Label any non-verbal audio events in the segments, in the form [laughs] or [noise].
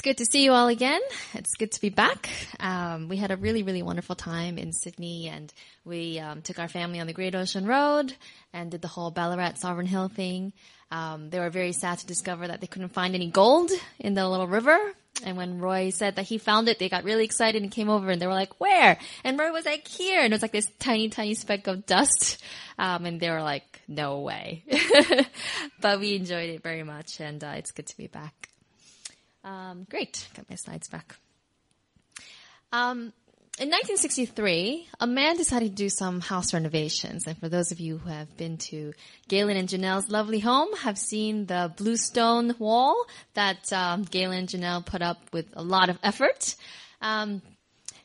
It's good to see you all again. It's good to be back. Um, we had a really, really wonderful time in Sydney and we um, took our family on the Great Ocean Road and did the whole Ballarat Sovereign Hill thing. Um, they were very sad to discover that they couldn't find any gold in the little river. And when Roy said that he found it, they got really excited and came over and they were like, where? And Roy was like, here. And it was like this tiny, tiny speck of dust. Um, and they were like, no way. [laughs] but we enjoyed it very much and uh, it's good to be back. Um, great. Got my slides back. Um, in 1963, a man decided to do some house renovations. And for those of you who have been to Galen and Janelle's lovely home, have seen the bluestone wall that um, Galen and Janelle put up with a lot of effort. Um,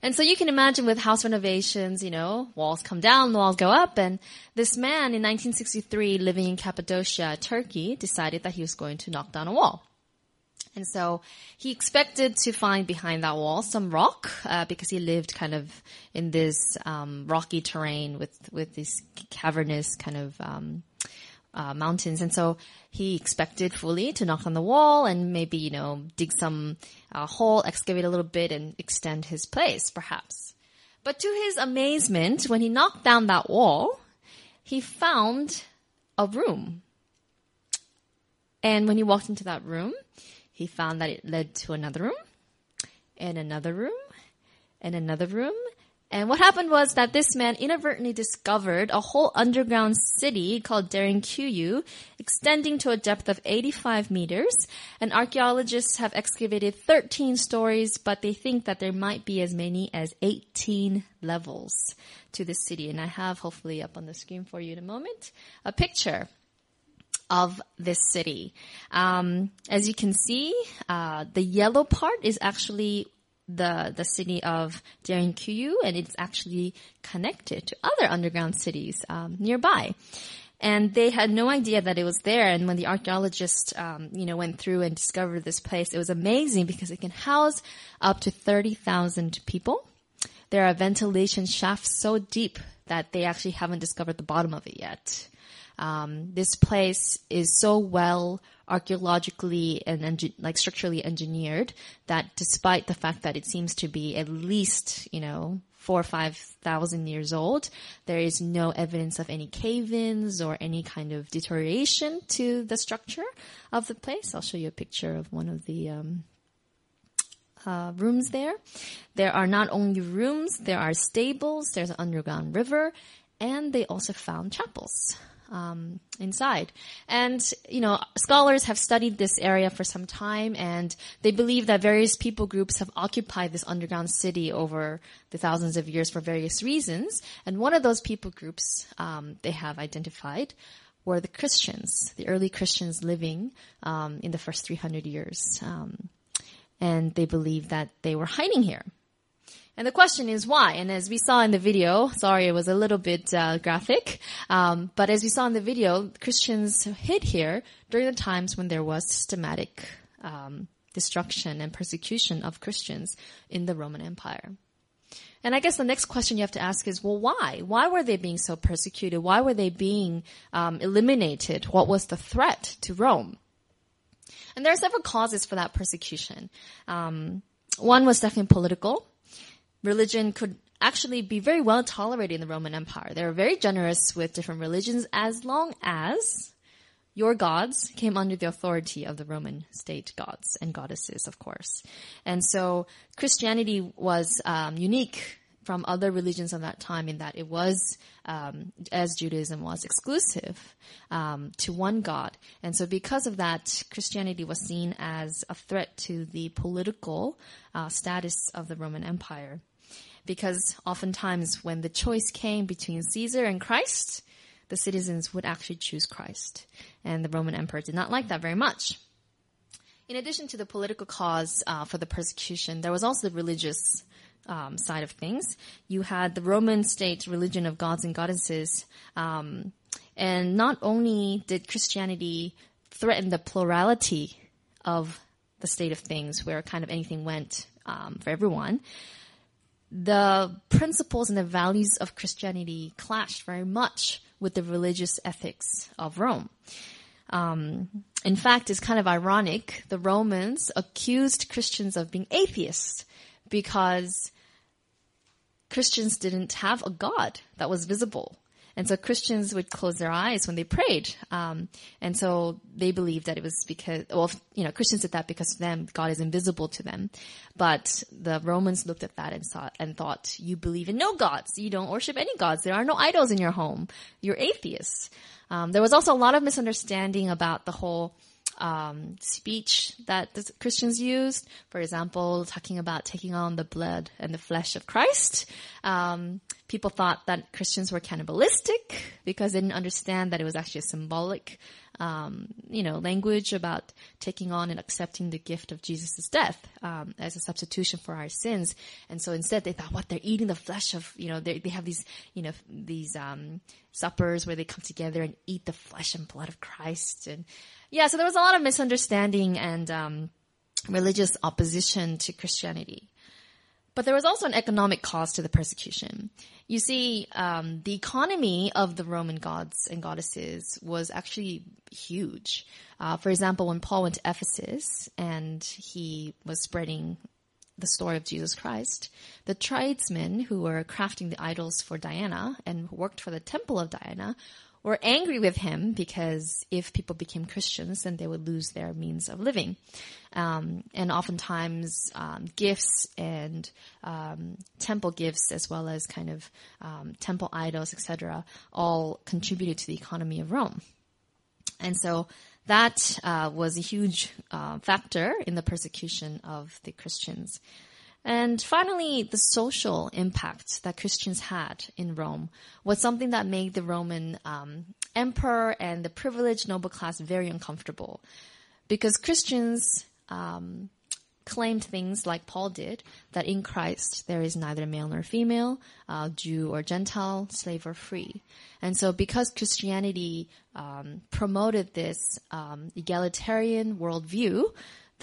and so you can imagine with house renovations, you know, walls come down, walls go up. And this man in 1963 living in Cappadocia, Turkey, decided that he was going to knock down a wall. And so he expected to find behind that wall some rock uh, because he lived kind of in this um, rocky terrain with with these cavernous kind of um, uh, mountains. And so he expected fully to knock on the wall and maybe you know dig some uh, hole, excavate a little bit, and extend his place, perhaps. But to his amazement, when he knocked down that wall, he found a room. And when he walked into that room, he found that it led to another room, and another room, and another room. And what happened was that this man inadvertently discovered a whole underground city called Derinkuyu, extending to a depth of 85 meters. And archaeologists have excavated 13 stories, but they think that there might be as many as 18 levels to this city. And I have hopefully up on the screen for you in a moment a picture of this city. Um, as you can see, uh, the yellow part is actually the the city of Derinkuyu, and it's actually connected to other underground cities um, nearby. And they had no idea that it was there. And when the archaeologists, um, you know, went through and discovered this place, it was amazing because it can house up to thirty thousand people. There are ventilation shafts so deep that they actually haven't discovered the bottom of it yet. Um, this place is so well archaeologically and engi- like structurally engineered that despite the fact that it seems to be at least, you know, four or five thousand years old, there is no evidence of any cave-ins or any kind of deterioration to the structure of the place. I'll show you a picture of one of the, um, uh, rooms there. There are not only rooms, there are stables, there's an underground river, and they also found chapels um, inside. And you know, scholars have studied this area for some time, and they believe that various people groups have occupied this underground city over the thousands of years for various reasons. And one of those people groups um, they have identified were the Christians, the early Christians living um, in the first 300 years. Um, and they believe that they were hiding here. And the question is why? And as we saw in the video, sorry, it was a little bit uh, graphic, um, but as we saw in the video, Christians hid here during the times when there was systematic um, destruction and persecution of Christians in the Roman Empire. And I guess the next question you have to ask is, well, why? Why were they being so persecuted? Why were they being um, eliminated? What was the threat to Rome? And there are several causes for that persecution. Um, one was definitely political religion could actually be very well tolerated in the Roman Empire. They were very generous with different religions as long as your gods came under the authority of the Roman state gods and goddesses, of course. And so Christianity was um, unique from other religions of that time in that it was, um, as Judaism was, exclusive um, to one God. And so because of that, Christianity was seen as a threat to the political uh, status of the Roman Empire because oftentimes when the choice came between Caesar and Christ, the citizens would actually choose Christ. And the Roman emperor did not like that very much. In addition to the political cause uh, for the persecution, there was also the religious um, side of things. You had the Roman state religion of gods and goddesses, um, and not only did Christianity threaten the plurality of the state of things, where kind of anything went um, for everyone, the principles and the values of Christianity clashed very much with the religious ethics of Rome. Um, in fact, it's kind of ironic. The Romans accused Christians of being atheists because Christians didn't have a God that was visible. And so Christians would close their eyes when they prayed. Um, and so they believed that it was because, well, you know, Christians did that because to them, God is invisible to them. But the Romans looked at that and thought, and thought, you believe in no gods. You don't worship any gods. There are no idols in your home. You're atheists. Um, there was also a lot of misunderstanding about the whole um, speech that the Christians used. For example, talking about taking on the blood and the flesh of Christ. Um, people thought that Christians were cannibalistic because they didn't understand that it was actually a symbolic, um, you know, language about taking on and accepting the gift of Jesus' death um, as a substitution for our sins. And so instead, they thought, what they're eating the flesh of, you know, they they have these, you know, these um, suppers where they come together and eat the flesh and blood of Christ and yeah, so there was a lot of misunderstanding and um, religious opposition to Christianity. But there was also an economic cost to the persecution. You see, um, the economy of the Roman gods and goddesses was actually huge. Uh, for example, when Paul went to Ephesus and he was spreading the story of Jesus Christ, the tradesmen who were crafting the idols for Diana and worked for the temple of Diana were angry with him because if people became Christians, then they would lose their means of living. Um, and oftentimes, um, gifts and um, temple gifts, as well as kind of um, temple idols, etc., all contributed to the economy of Rome. And so that uh, was a huge uh, factor in the persecution of the Christians. And finally, the social impact that Christians had in Rome was something that made the Roman um, emperor and the privileged noble class very uncomfortable. Because Christians um, claimed things like Paul did, that in Christ there is neither male nor female, uh, Jew or Gentile, slave or free. And so because Christianity um, promoted this um, egalitarian worldview,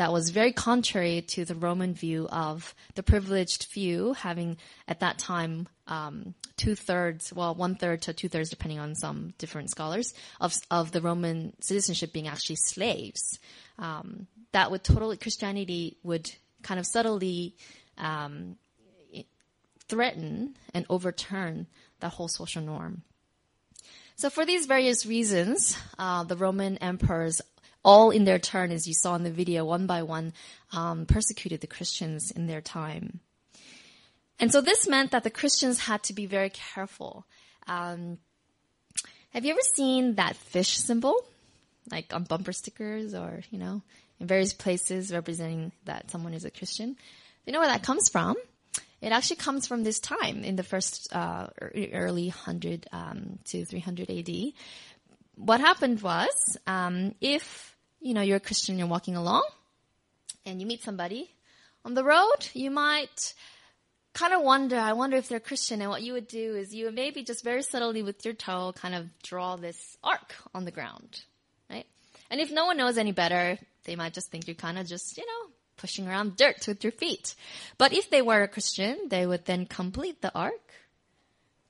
that was very contrary to the Roman view of the privileged few having at that time um, two thirds, well, one third to two thirds, depending on some different scholars, of of the Roman citizenship being actually slaves. Um, that would totally Christianity would kind of subtly um, threaten and overturn that whole social norm. So for these various reasons, uh, the Roman emperors all in their turn, as you saw in the video, one by one, um, persecuted the Christians in their time. And so this meant that the Christians had to be very careful. Um, have you ever seen that fish symbol? Like on bumper stickers or, you know, in various places representing that someone is a Christian. You know where that comes from? It actually comes from this time in the first uh, early 100 um, to 300 AD. What happened was, um, if you know, you're a Christian, you're walking along and you meet somebody on the road, you might kind of wonder, I wonder if they're Christian. And what you would do is you would maybe just very subtly with your toe kind of draw this arc on the ground, right? And if no one knows any better, they might just think you're kind of just, you know, pushing around dirt with your feet. But if they were a Christian, they would then complete the arc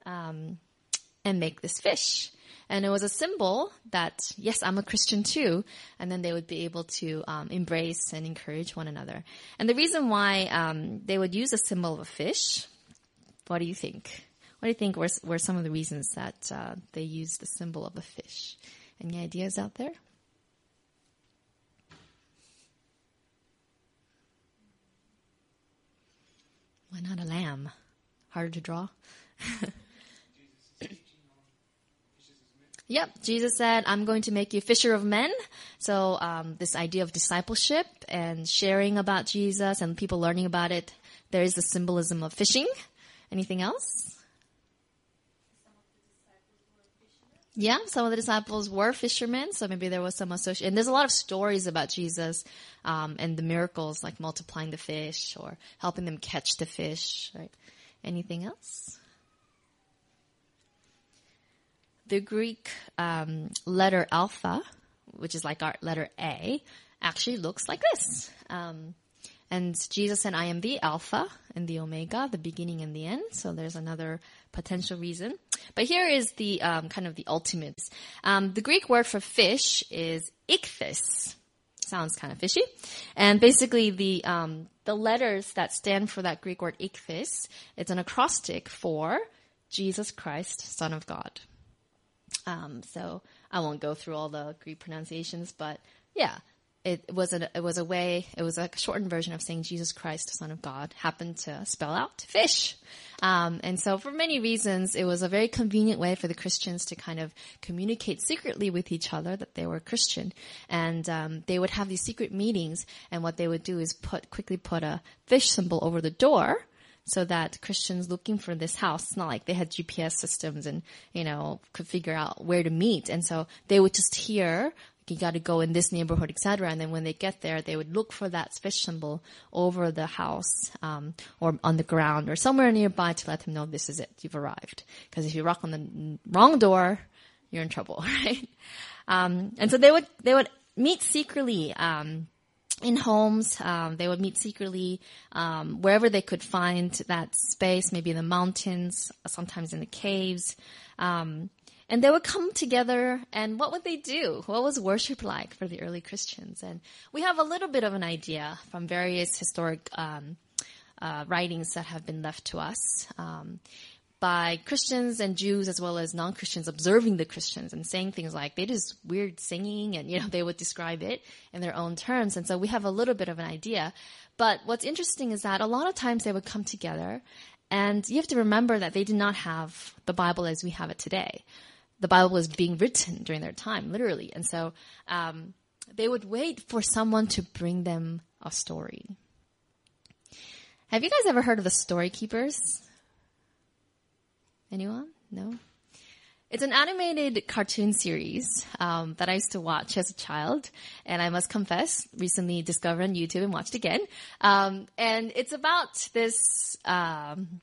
um, and make this fish. And it was a symbol that, yes, I'm a Christian too. And then they would be able to um, embrace and encourage one another. And the reason why um, they would use a symbol of a fish, what do you think? What do you think were, were some of the reasons that uh, they used the symbol of a fish? Any ideas out there? Why not a lamb? Harder to draw? [laughs] Yep, Jesus said, "I'm going to make you fisher of men." So um, this idea of discipleship and sharing about Jesus and people learning about it, there is the symbolism of fishing. Anything else? Yeah, some of the disciples were fishermen, so maybe there was some association. And there's a lot of stories about Jesus um, and the miracles, like multiplying the fish or helping them catch the fish. Right? Anything else? The Greek um, letter alpha, which is like our letter A, actually looks like this. Um, and Jesus said, I am the Alpha and the Omega, the beginning and the end. So there's another potential reason. But here is the um, kind of the ultimate. Um, the Greek word for fish is ichthys. Sounds kind of fishy. And basically the, um, the letters that stand for that Greek word ichthys, it's an acrostic for Jesus Christ, Son of God. Um, so I won't go through all the Greek pronunciations, but yeah, it was a it was a way it was a shortened version of saying Jesus Christ, Son of God, happened to spell out fish, um, and so for many reasons, it was a very convenient way for the Christians to kind of communicate secretly with each other that they were Christian, and um, they would have these secret meetings, and what they would do is put quickly put a fish symbol over the door so that Christians looking for this house, it's not like they had GPS systems and, you know, could figure out where to meet. And so they would just hear, you got to go in this neighborhood, etc. And then when they get there, they would look for that fish symbol over the house, um, or on the ground or somewhere nearby to let them know this is it. You've arrived. Because if you knock on the wrong door, you're in trouble, [laughs] right? Um, and so they would, they would meet secretly, um, in homes. Um, they would meet secretly um, wherever they could find that space, maybe in the mountains, sometimes in the caves. Um, and they would come together, and what would they do? What was worship like for the early Christians? And we have a little bit of an idea from various historic um, uh, writings that have been left to us. By Christians and Jews as well as non-Christians observing the Christians and saying things like they just weird singing and you know they would describe it in their own terms. And so we have a little bit of an idea. But what's interesting is that a lot of times they would come together and you have to remember that they did not have the Bible as we have it today. The Bible was being written during their time literally. And so um, they would wait for someone to bring them a story. Have you guys ever heard of the story keepers Anyone? No? It's an animated cartoon series um, that I used to watch as a child, and I must confess, recently discovered on YouTube and watched again. Um, and it's about this. Um,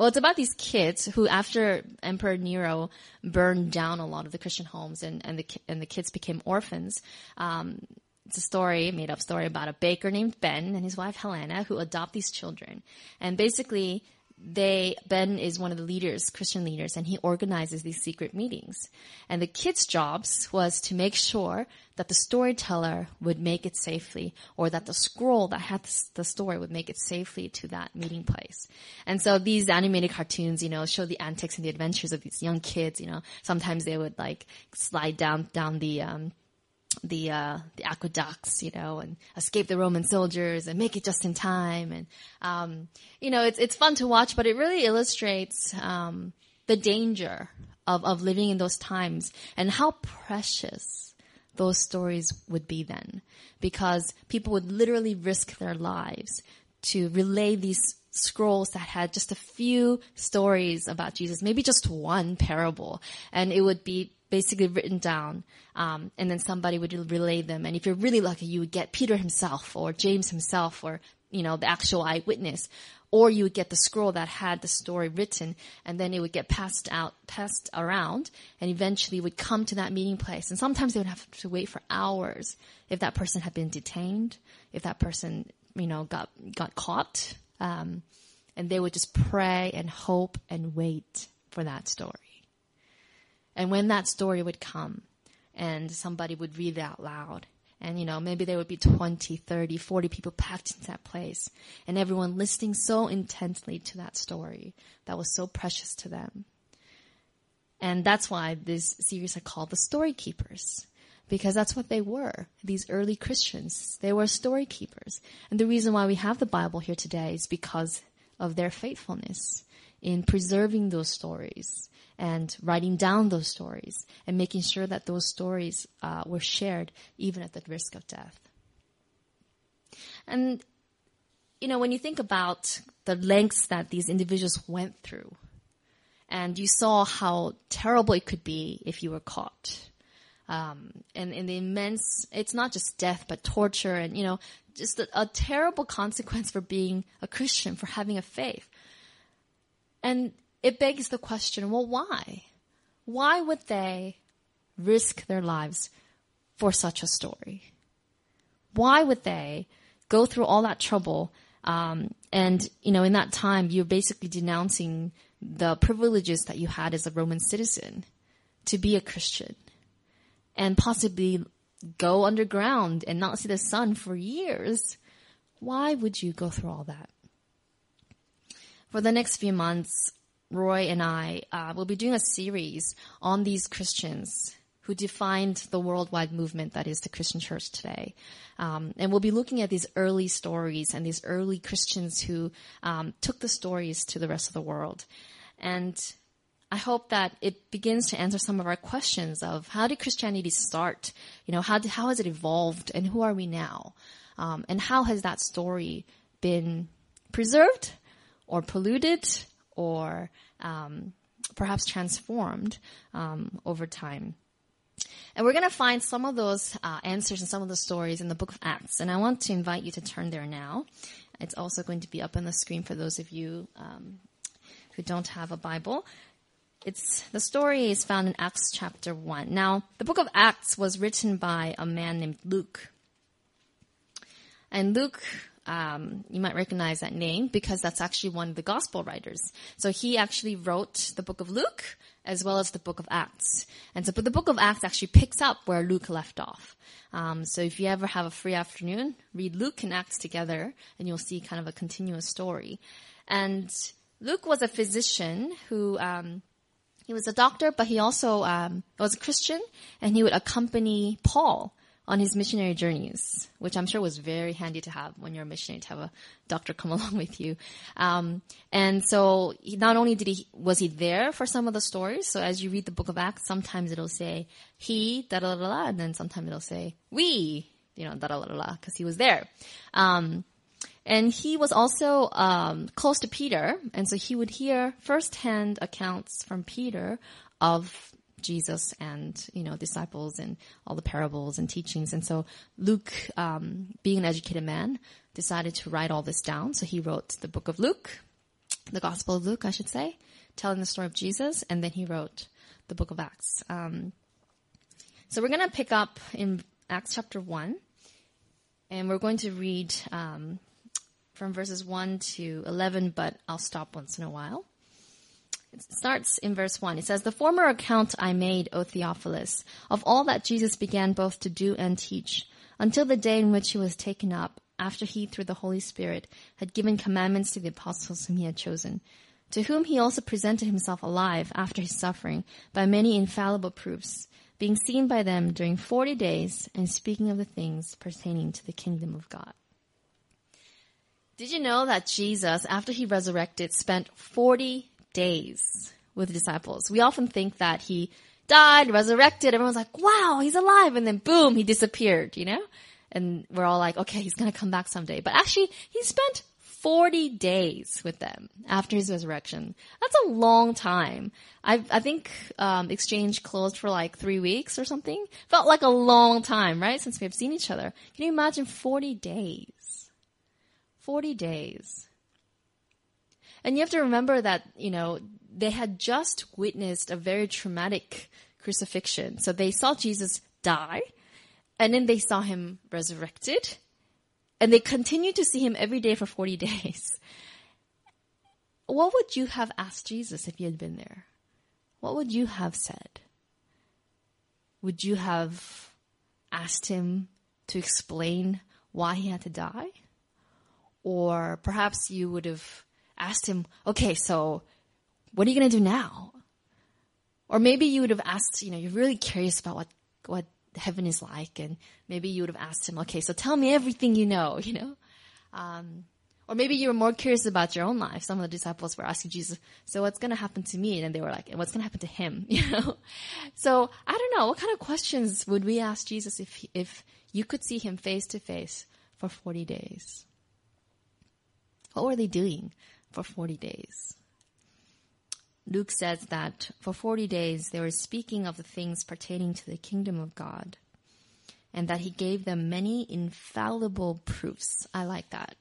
well, it's about these kids who, after Emperor Nero burned down a lot of the Christian homes, and and the and the kids became orphans. Um, it's a story, made up story about a baker named Ben and his wife Helena who adopt these children, and basically they Ben is one of the leaders, Christian leaders, and he organizes these secret meetings. And the kids' jobs was to make sure that the storyteller would make it safely, or that the scroll that had the story would make it safely to that meeting place. And so these animated cartoons, you know, show the antics and the adventures of these young kids. You know, sometimes they would like slide down down the um, the uh, the aqueducts, you know, and escape the Roman soldiers and make it just in time. And um, you know, it's it's fun to watch, but it really illustrates um, the danger of of living in those times and how precious those stories would be then, because people would literally risk their lives to relay these scrolls that had just a few stories about Jesus, maybe just one parable, and it would be basically written down, um, and then somebody would relay them. And if you're really lucky, you would get Peter himself or James himself or you know the actual eyewitness, or you would get the scroll that had the story written, and then it would get passed out, passed around, and eventually would come to that meeting place. And sometimes they would have to wait for hours if that person had been detained, if that person you know got got caught, um, and they would just pray and hope and wait for that story. And when that story would come and somebody would read it out loud, and you know, maybe there would be 20, 30, 40 people packed into that place and everyone listening so intensely to that story that was so precious to them. And that's why this series are called the Story Keepers. Because that's what they were, these early Christians. They were story keepers. And the reason why we have the Bible here today is because of their faithfulness in preserving those stories and writing down those stories and making sure that those stories uh, were shared even at the risk of death. And, you know, when you think about the lengths that these individuals went through, and you saw how terrible it could be if you were caught. Um, and, and the immense, it's not just death, but torture and, you know, just a, a terrible consequence for being a Christian, for having a faith. And it begs the question, well, why? Why would they risk their lives for such a story? Why would they go through all that trouble Um, and, you know, in that time, you're basically denouncing the privileges that you had as a Roman citizen to be a Christian and possibly go underground and not see the sun for years. Why would you go through all that? For the next few months, Roy and I uh, will be doing a series on these Christians who defined the worldwide movement that is the Christian church today. Um, and we'll be looking at these early stories and these early Christians who um, took the stories to the rest of the world. And I hope that it begins to answer some of our questions of how did Christianity start? You know, how, did, how has it evolved and who are we now? Um, and how has that story been preserved or polluted or um, perhaps transformed um, over time? And we're going to find some of those uh, answers and some of the stories in the book of Acts. And I want to invite you to turn there now. It's also going to be up on the screen for those of you um, who don't have a Bible. It's the story is found in Acts chapter one. Now, the book of Acts was written by a man named Luke, and Luke um, you might recognize that name because that's actually one of the gospel writers. So he actually wrote the book of Luke as well as the book of Acts. And so, but the book of Acts actually picks up where Luke left off. Um, so if you ever have a free afternoon, read Luke and Acts together and you'll see kind of a continuous story. And Luke was a physician who, um, he was a doctor, but he also um, was a Christian, and he would accompany Paul on his missionary journeys, which I'm sure was very handy to have when you're a missionary to have a doctor come [laughs] along with you. Um, and so he, not only did he was he there for some of the stories. So as you read the Book of Acts, sometimes it'll say he da da da da, and then sometimes it'll say we, you know da da da da, because he was there. Um, and he was also um, close to Peter, and so he would hear firsthand accounts from Peter of Jesus and you know disciples and all the parables and teachings. And so Luke, um, being an educated man, decided to write all this down. So he wrote the book of Luke, the Gospel of Luke, I should say, telling the story of Jesus, and then he wrote the book of Acts. Um, so we're going to pick up in Acts chapter one, and we're going to read um, from verses one to eleven, but I'll stop once in a while. Starts in verse 1. It says, The former account I made, O Theophilus, of all that Jesus began both to do and teach, until the day in which he was taken up, after he, through the Holy Spirit, had given commandments to the apostles whom he had chosen, to whom he also presented himself alive after his suffering by many infallible proofs, being seen by them during forty days and speaking of the things pertaining to the kingdom of God. Did you know that Jesus, after he resurrected, spent 40 days with disciples. We often think that he died, resurrected. Everyone's like, wow, he's alive. And then boom, he disappeared, you know? And we're all like, okay, he's going to come back someday. But actually, he spent 40 days with them after his resurrection. That's a long time. I, I think, um, exchange closed for like three weeks or something. Felt like a long time, right? Since we have seen each other. Can you imagine 40 days? 40 days. And you have to remember that, you know, they had just witnessed a very traumatic crucifixion. So they saw Jesus die, and then they saw him resurrected, and they continued to see him every day for 40 [laughs] days. What would you have asked Jesus if you had been there? What would you have said? Would you have asked him to explain why he had to die? Or perhaps you would have asked him, okay, so what are you going to do now? Or maybe you would have asked, you know, you're really curious about what, what heaven is like. And maybe you would have asked him, okay, so tell me everything you know, [laughs] you know? Um, or maybe you were more curious about your own life. Some of the disciples were asking Jesus, so what's going to happen to me? And they were like, and what's going to happen to him? [laughs] You know? So I don't know. What kind of questions would we ask Jesus if, if you could see him face to face for 40 days? What were they doing? For 40 days. Luke says that for 40 days they were speaking of the things pertaining to the kingdom of God and that he gave them many infallible proofs. I like that.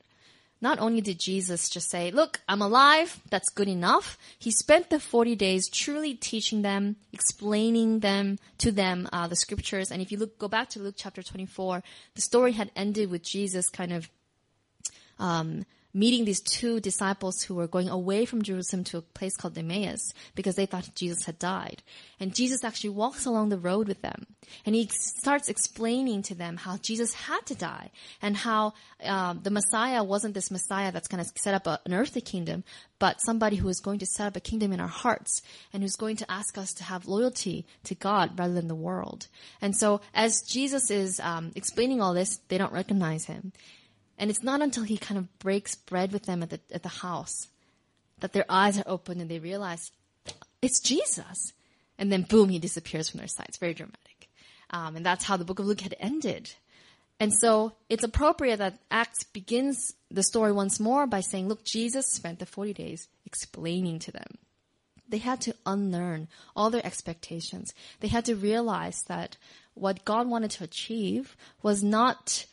Not only did Jesus just say, look, I'm alive, that's good enough. He spent the 40 days truly teaching them, explaining them to them, uh, the scriptures. And if you look, go back to Luke chapter 24, the story had ended with Jesus kind of um, meeting these two disciples who were going away from Jerusalem to a place called Emmaus because they thought Jesus had died. And Jesus actually walks along the road with them. And he starts explaining to them how Jesus had to die and how um, the Messiah wasn't this Messiah that's going to set up a, an earthly kingdom, but somebody who is going to set up a kingdom in our hearts and who's going to ask us to have loyalty to God rather than the world. And so as Jesus is um, explaining all this, they don't recognize him. And it's not until he kind of breaks bread with them at the, at the house that their eyes are open and they realize it's Jesus. And then boom, he disappears from their sight. It's very dramatic. Um, and that's how the book of Luke had ended. And so it's appropriate that Acts begins the story once more by saying, look, Jesus spent the 40 days explaining to them. They had to unlearn all their expectations. They had to realize that what God wanted to achieve was not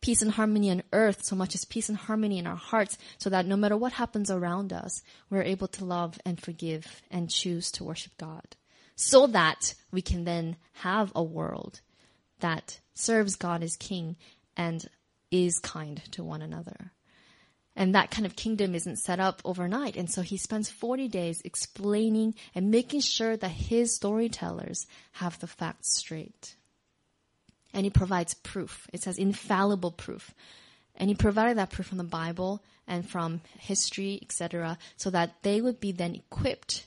peace and harmony on earth so much as peace and harmony in our hearts so that no matter what happens around us, we're able to love and forgive and choose to worship God. So that we can then have a world that serves God as king and is kind to one another. And that kind of kingdom isn't set up overnight. And so he spends 40 days explaining and making sure that his storytellers have the facts straight and he provides proof. It says infallible proof. And he provided that proof from the Bible and from history, etc., so that they would be then equipped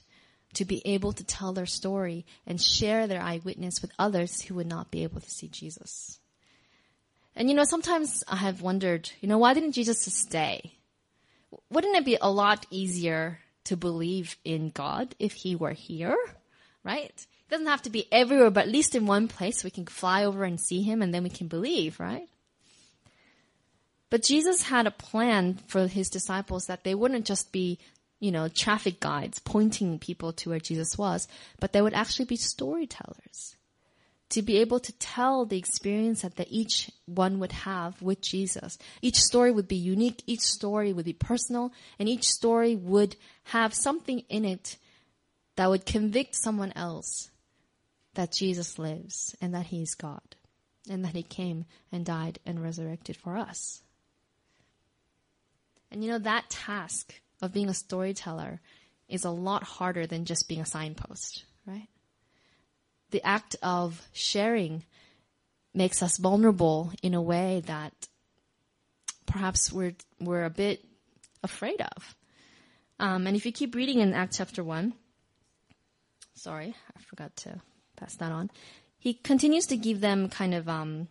to be able to tell their story and share their eyewitness with others who would not be able to see Jesus. And you know, sometimes I have wondered, you know, why didn't Jesus just stay? Wouldn't it be a lot easier to believe in God if he were here? Right? Doesn't have to be everywhere, but at least in one place we can fly over and see him and then we can believe, right? But Jesus had a plan for his disciples that they wouldn't just be, you know, traffic guides pointing people to where Jesus was, but they would actually be storytellers to be able to tell the experience that the, each one would have with Jesus. Each story would be unique, each story would be personal, and each story would have something in it that would convict someone else that Jesus lives and that he is God and that he came and died and resurrected for us. And you know, that task of being a storyteller is a lot harder than just being a signpost, right? The act of sharing makes us vulnerable in a way that perhaps we're, we're a bit afraid of. Um, and if you keep reading in Acts chapter 1, sorry, I forgot to pass that on. He continues to give them kind of um,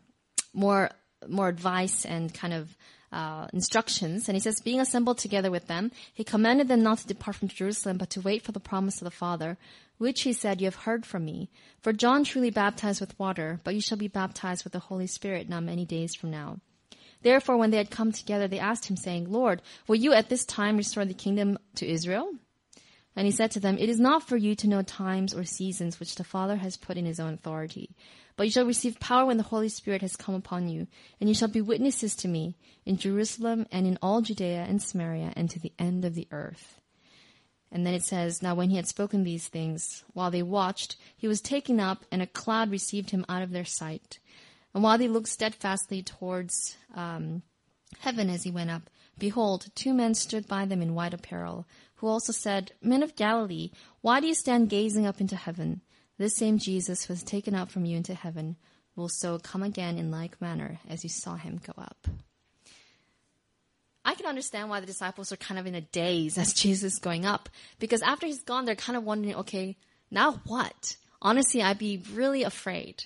more more advice and kind of uh, instructions. And he says, being assembled together with them, he commanded them not to depart from Jerusalem, but to wait for the promise of the Father, which he said, you have heard from me. For John truly baptized with water, but you shall be baptized with the Holy Spirit not many days from now. Therefore, when they had come together, they asked him, saying, Lord, will you at this time restore the kingdom to Israel? And he said to them, It is not for you to know times or seasons which the Father has put in his own authority. But you shall receive power when the Holy Spirit has come upon you, and you shall be witnesses to me in Jerusalem and in all Judea and Samaria and to the end of the earth. And then it says, Now when he had spoken these things, while they watched, he was taken up, and a cloud received him out of their sight. And while they looked steadfastly towards um, heaven as he went up, behold, two men stood by them in white apparel who also said, Men of Galilee, why do you stand gazing up into heaven? This same Jesus who was taken up from you into heaven will so come again in like manner as you saw him go up. I can understand why the disciples are kind of in a daze as [laughs] Jesus is going up, because after he's gone, they're kind of wondering, okay, now what? Honestly, I'd be really afraid.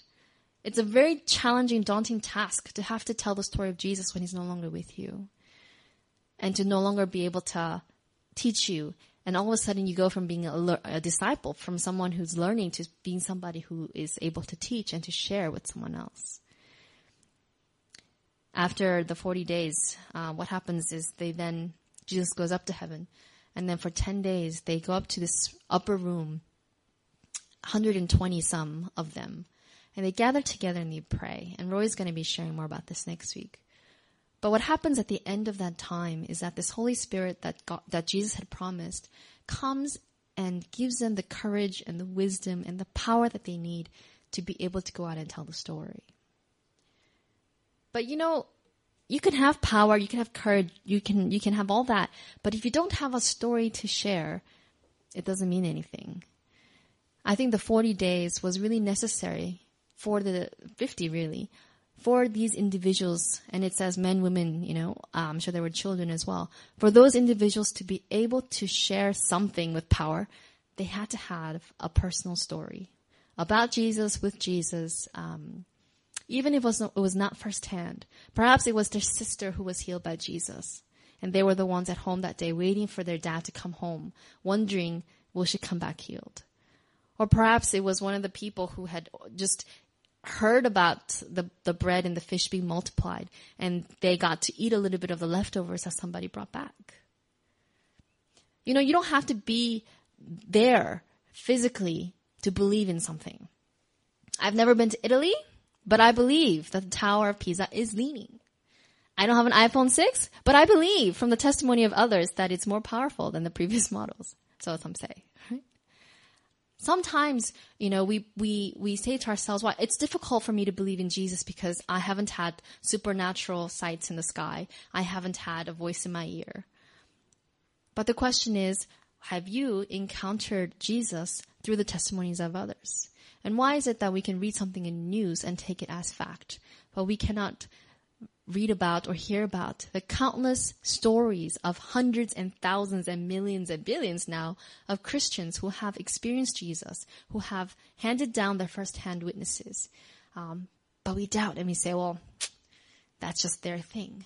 It's a very challenging, daunting task to have to tell the story of Jesus when he's no longer with you. And to no longer be able to teach you. And all of a sudden you go from being a, a, disciple, from someone who's learning to being somebody who is able to teach and to share with someone else. After the 40 days, uh, what happens is they then, Jesus goes up to heaven. And then for 10 days, they go up to this upper room, 120 some of them. And they gather together and they pray. And Roy's going to be sharing more about this next week. But what happens at the end of that time is that this Holy Spirit that God, that Jesus had promised comes and gives them the courage and the wisdom and the power that they need to be able to go out and tell the story. But you know, you can have power, you can have courage, you can, you can have all that. But if you don't have a story to share, it doesn't mean anything. I think the 40 days was really necessary for the 50 really for these individuals, and it says men, women, you know, I'm sure there were children as well. For those individuals to be able to share something with power, they had to have a personal story about Jesus with Jesus. Um, even if it was, not, it was not firsthand. Perhaps it was their sister who was healed by Jesus. And they were the ones at home that day waiting for their dad to come home, wondering, will she come back healed? Or perhaps it was one of the people who had just heard about the, the bread and the fish being multiplied and they got to eat a little bit of the leftovers that somebody brought back. You know, you don't have to be there physically to believe in something. I've never been to Italy, but I believe that the Tower of Pisa is leaning. I don't have an iPhone 6, but I believe from the testimony of others that it's more powerful than the previous [laughs] models. So some say. Sometimes, you know, we, we, we say to ourselves, well, it's difficult for me to believe in Jesus because I haven't had supernatural sights in the sky. I haven't had a voice in my ear. But the question is, have you encountered Jesus through the testimonies of others? And why is it that we can read something in news and take it as fact, but we cannot read about or hear about the countless stories of hundreds and thousands and millions and billions now of Christians who have experienced Jesus, who have handed down their first-hand witnesses. Um, but we doubt and we say, well, that's just their thing.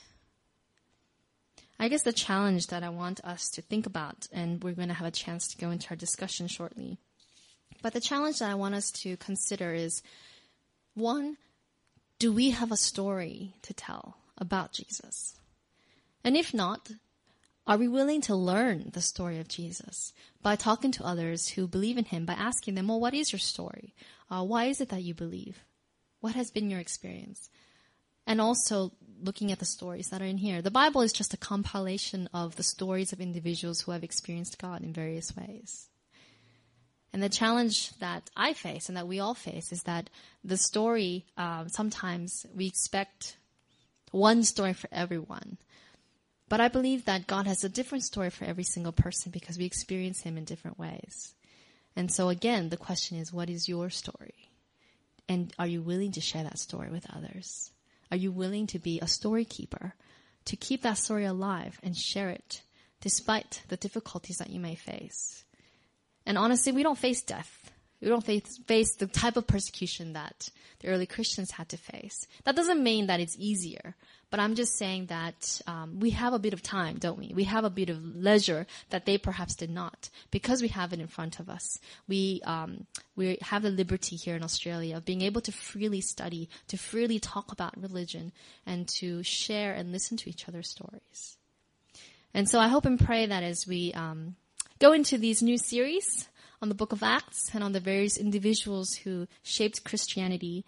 I guess the challenge that I want us to think about, and we're going to have a chance to go into our discussion shortly. But the challenge that I want us to consider is one, do we have a story to tell about Jesus? And if not, are we willing to learn the story of Jesus by talking to others who believe in him, by asking them, well, what is your story? Uh, why is it that you believe? What has been your experience? And also looking at the stories that are in here. The Bible is just a compilation of the stories of individuals who have experienced God in various ways. And the challenge that I face and that we all face is that the story, um, sometimes we expect one story for everyone. But I believe that God has a different story for every single person because we experience Him in different ways. And so again, the question is, what is your story? And are you willing to share that story with others? Are you willing to be a story keeper, to keep that story alive and share it despite the difficulties that you may face? And honestly, we don't face death. We don't face, face the type of persecution that the early Christians had to face. That doesn't mean that it's easier, but I'm just saying that um, we have a bit of time, don't we? We have a bit of leisure that they perhaps did not, because we have it in front of us. We um, we have the liberty here in Australia of being able to freely study, to freely talk about religion, and to share and listen to each other's stories. And so I hope and pray that as we um, go into these new series on the book of Acts and on the various individuals who shaped Christianity,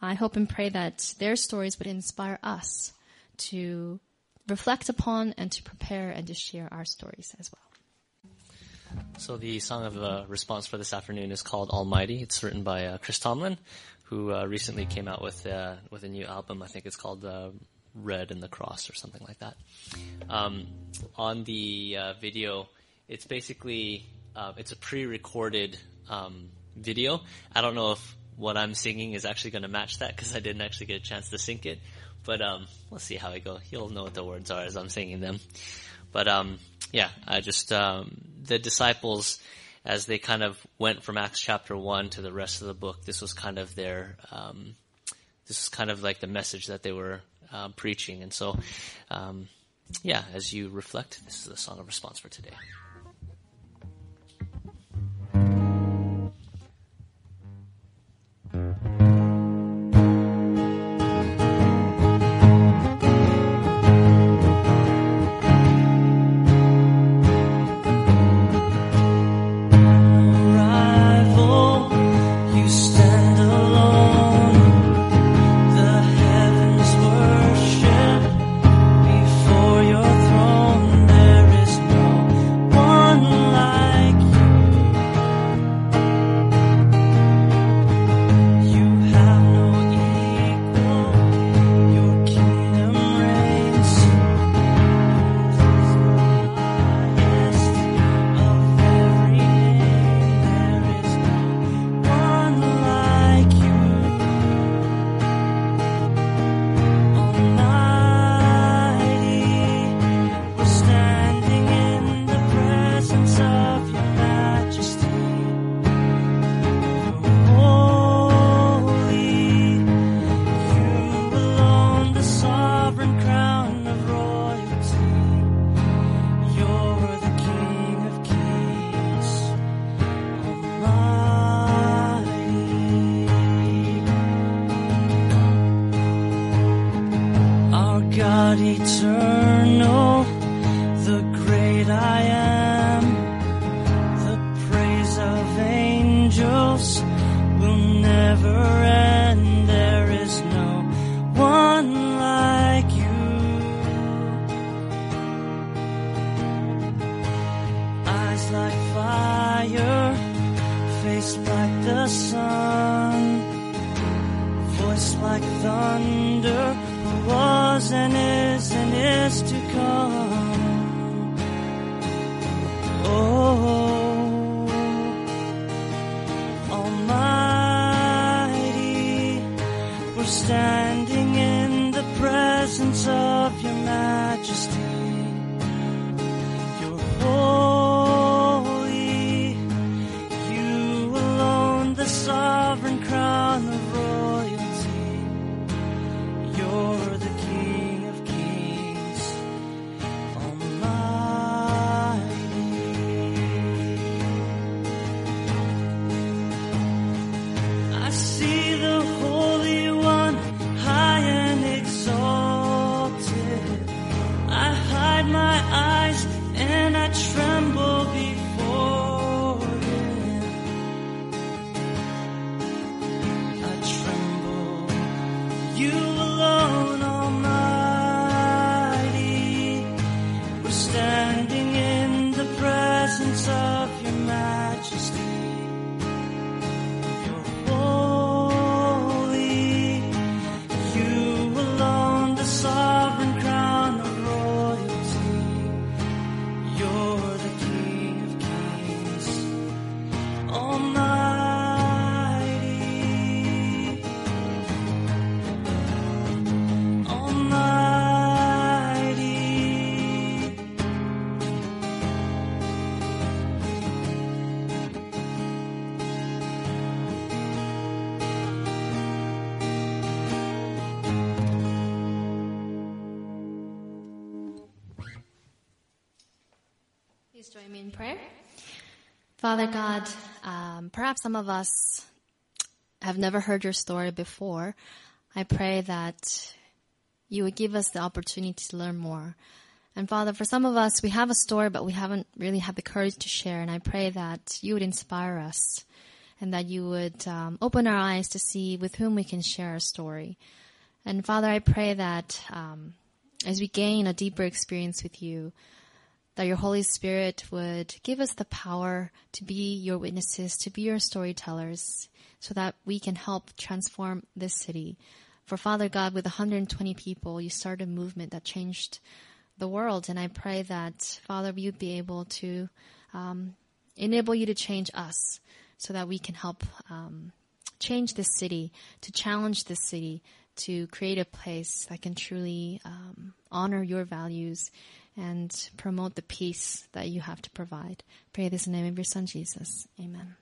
I hope and pray that their stories would inspire us to reflect upon and to prepare and to share our stories as well. So the song of uh, response for this afternoon is called Almighty. It's written by uh, Chris Tomlin, who uh, recently came out with uh, with a new album. I think it's called uh, Red and the Cross or something like that. Um, on the uh, video, it's basically uh, it's a pre-recorded um, video. I don't know if what I'm singing is actually going to match that because I didn't actually get a chance to sync it. But um, let's see how I go. You'll know what the words are as I'm singing them. But um, yeah, I just um, the disciples as they kind of went from Acts chapter one to the rest of the book. This was kind of their um, this is kind of like the message that they were uh, preaching. And so, um, yeah, as you reflect, this is the song of response for today. my eyes and I try. Prayer. Father God, um, perhaps some of us have never heard your story before. I pray that you would give us the opportunity to learn more. And Father, for some of us, we have a story, but we haven't really had the courage to share. And I pray that you would inspire us and that you would um, open our eyes to see with whom we can share our story. And Father, I pray that um, as we gain a deeper experience with you, that your Holy Spirit would give us the power to be your witnesses, to be your storytellers, so that we can help transform this city. For Father God, with 120 people, you started a movement that changed the world. And I pray that, Father, would be able to um, enable you to change us so that we can help um, change this city, to challenge this city, to create a place that can truly um, honor your values and promote the peace that you have to provide. Pray this in the name of your Son, Jesus. Amen.